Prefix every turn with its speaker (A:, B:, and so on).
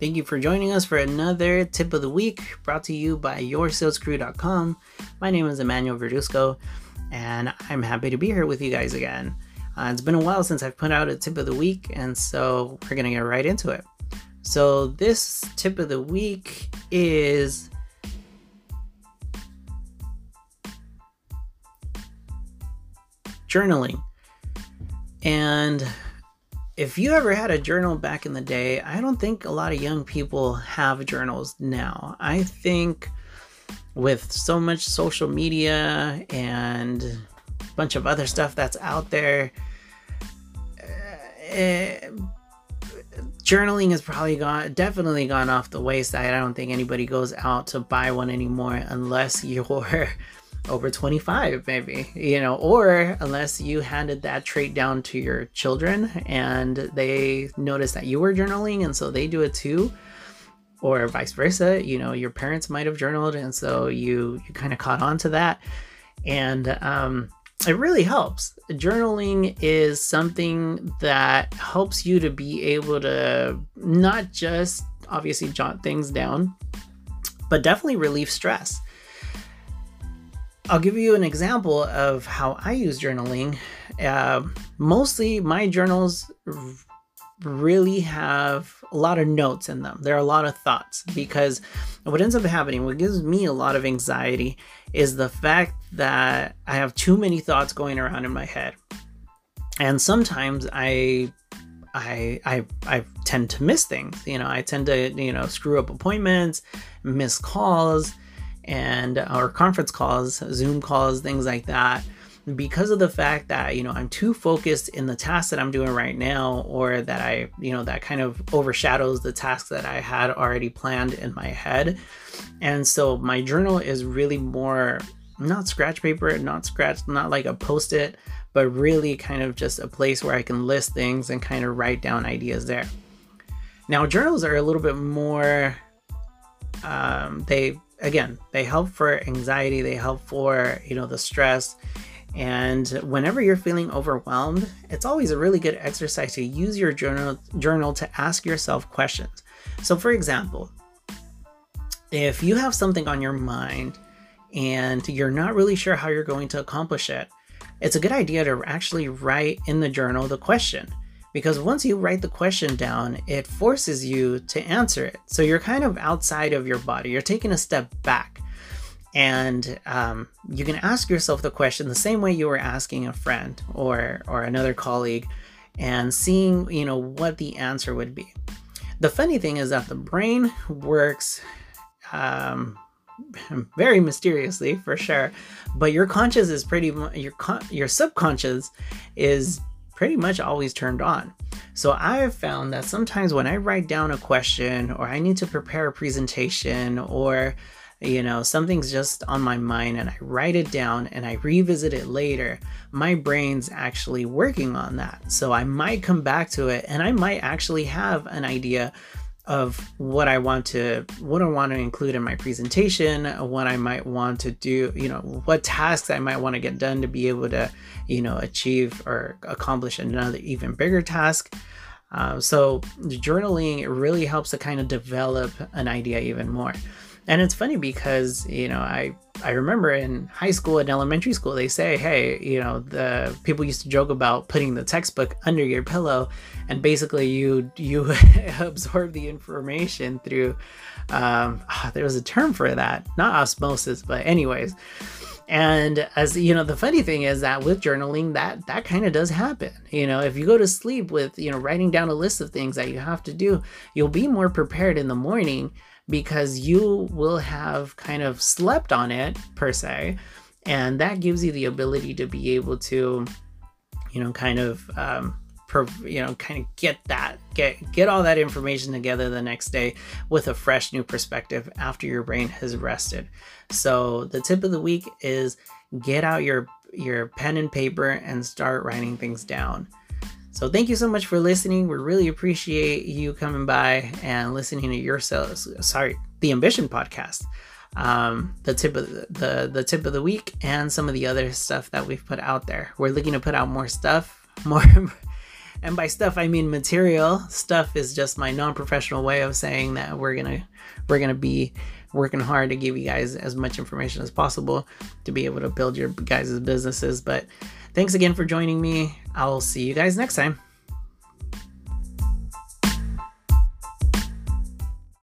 A: Thank you for joining us for another tip of the week brought to you by yoursalescrew.com. My name is Emmanuel Verduzco, and I'm happy to be here with you guys again. Uh, it's been a while since I've put out a tip of the week, and so we're going to get right into it. So, this tip of the week is journaling. And if you ever had a journal back in the day, I don't think a lot of young people have journals now. I think with so much social media and a bunch of other stuff that's out there, uh, journaling has probably gone definitely gone off the wayside. I don't think anybody goes out to buy one anymore unless you're over 25 maybe you know or unless you handed that trait down to your children and they notice that you were journaling and so they do it too or vice versa you know your parents might have journaled and so you you kind of caught on to that. And um it really helps. Journaling is something that helps you to be able to not just obviously jot things down but definitely relieve stress I'll give you an example of how I use journaling. Uh, mostly, my journals really have a lot of notes in them. There are a lot of thoughts because what ends up happening, what gives me a lot of anxiety, is the fact that I have too many thoughts going around in my head. And sometimes I I I I tend to miss things. You know, I tend to, you know, screw up appointments, miss calls, and our conference calls, Zoom calls, things like that. Because of the fact that you know I'm too focused in the task that I'm doing right now or that I you know that kind of overshadows the tasks that I had already planned in my head. And so my journal is really more not scratch paper not scratch not like a post-it but really kind of just a place where I can list things and kind of write down ideas there. Now journals are a little bit more um, they again, they help for anxiety, they help for, you know, the stress. And whenever you're feeling overwhelmed, it's always a really good exercise to use your journal journal to ask yourself questions. So for example, if you have something on your mind and you're not really sure how you're going to accomplish it, it's a good idea to actually write in the journal the question because once you write the question down, it forces you to answer it. So you're kind of outside of your body, you're taking a step back. And um, you can ask yourself the question the same way you were asking a friend or, or another colleague and seeing you know what the answer would be. The funny thing is that the brain works um, very mysteriously for sure, but your conscious is pretty your your subconscious is pretty much always turned on. So I have found that sometimes when I write down a question or I need to prepare a presentation or you know something's just on my mind and I write it down and I revisit it later, my brain's actually working on that. So I might come back to it and I might actually have an idea of what I want to what I want to include in my presentation, what I might want to do, you know, what tasks I might want to get done to be able to, you know, achieve or accomplish another even bigger task. Uh, so journaling really helps to kind of develop an idea even more. And it's funny because, you know, I I remember in high school and elementary school they say, hey, you know, the people used to joke about putting the textbook under your pillow and basically you you absorb the information through um oh, there was a term for that, not osmosis, but anyways. And as you know, the funny thing is that with journaling, that that kind of does happen. You know, if you go to sleep with you know writing down a list of things that you have to do, you'll be more prepared in the morning because you will have kind of slept on it per se and that gives you the ability to be able to you know kind of um, you know kind of get that get get all that information together the next day with a fresh new perspective after your brain has rested so the tip of the week is get out your your pen and paper and start writing things down so thank you so much for listening. We really appreciate you coming by and listening to yourselves. Sorry, the Ambition podcast. Um, the tip of the, the the tip of the week and some of the other stuff that we've put out there. We're looking to put out more stuff, more and by stuff I mean material. Stuff is just my non-professional way of saying that we're gonna we're gonna be working hard to give you guys as much information as possible to be able to build your guys' businesses. But thanks again for joining me. I'll see you guys next time.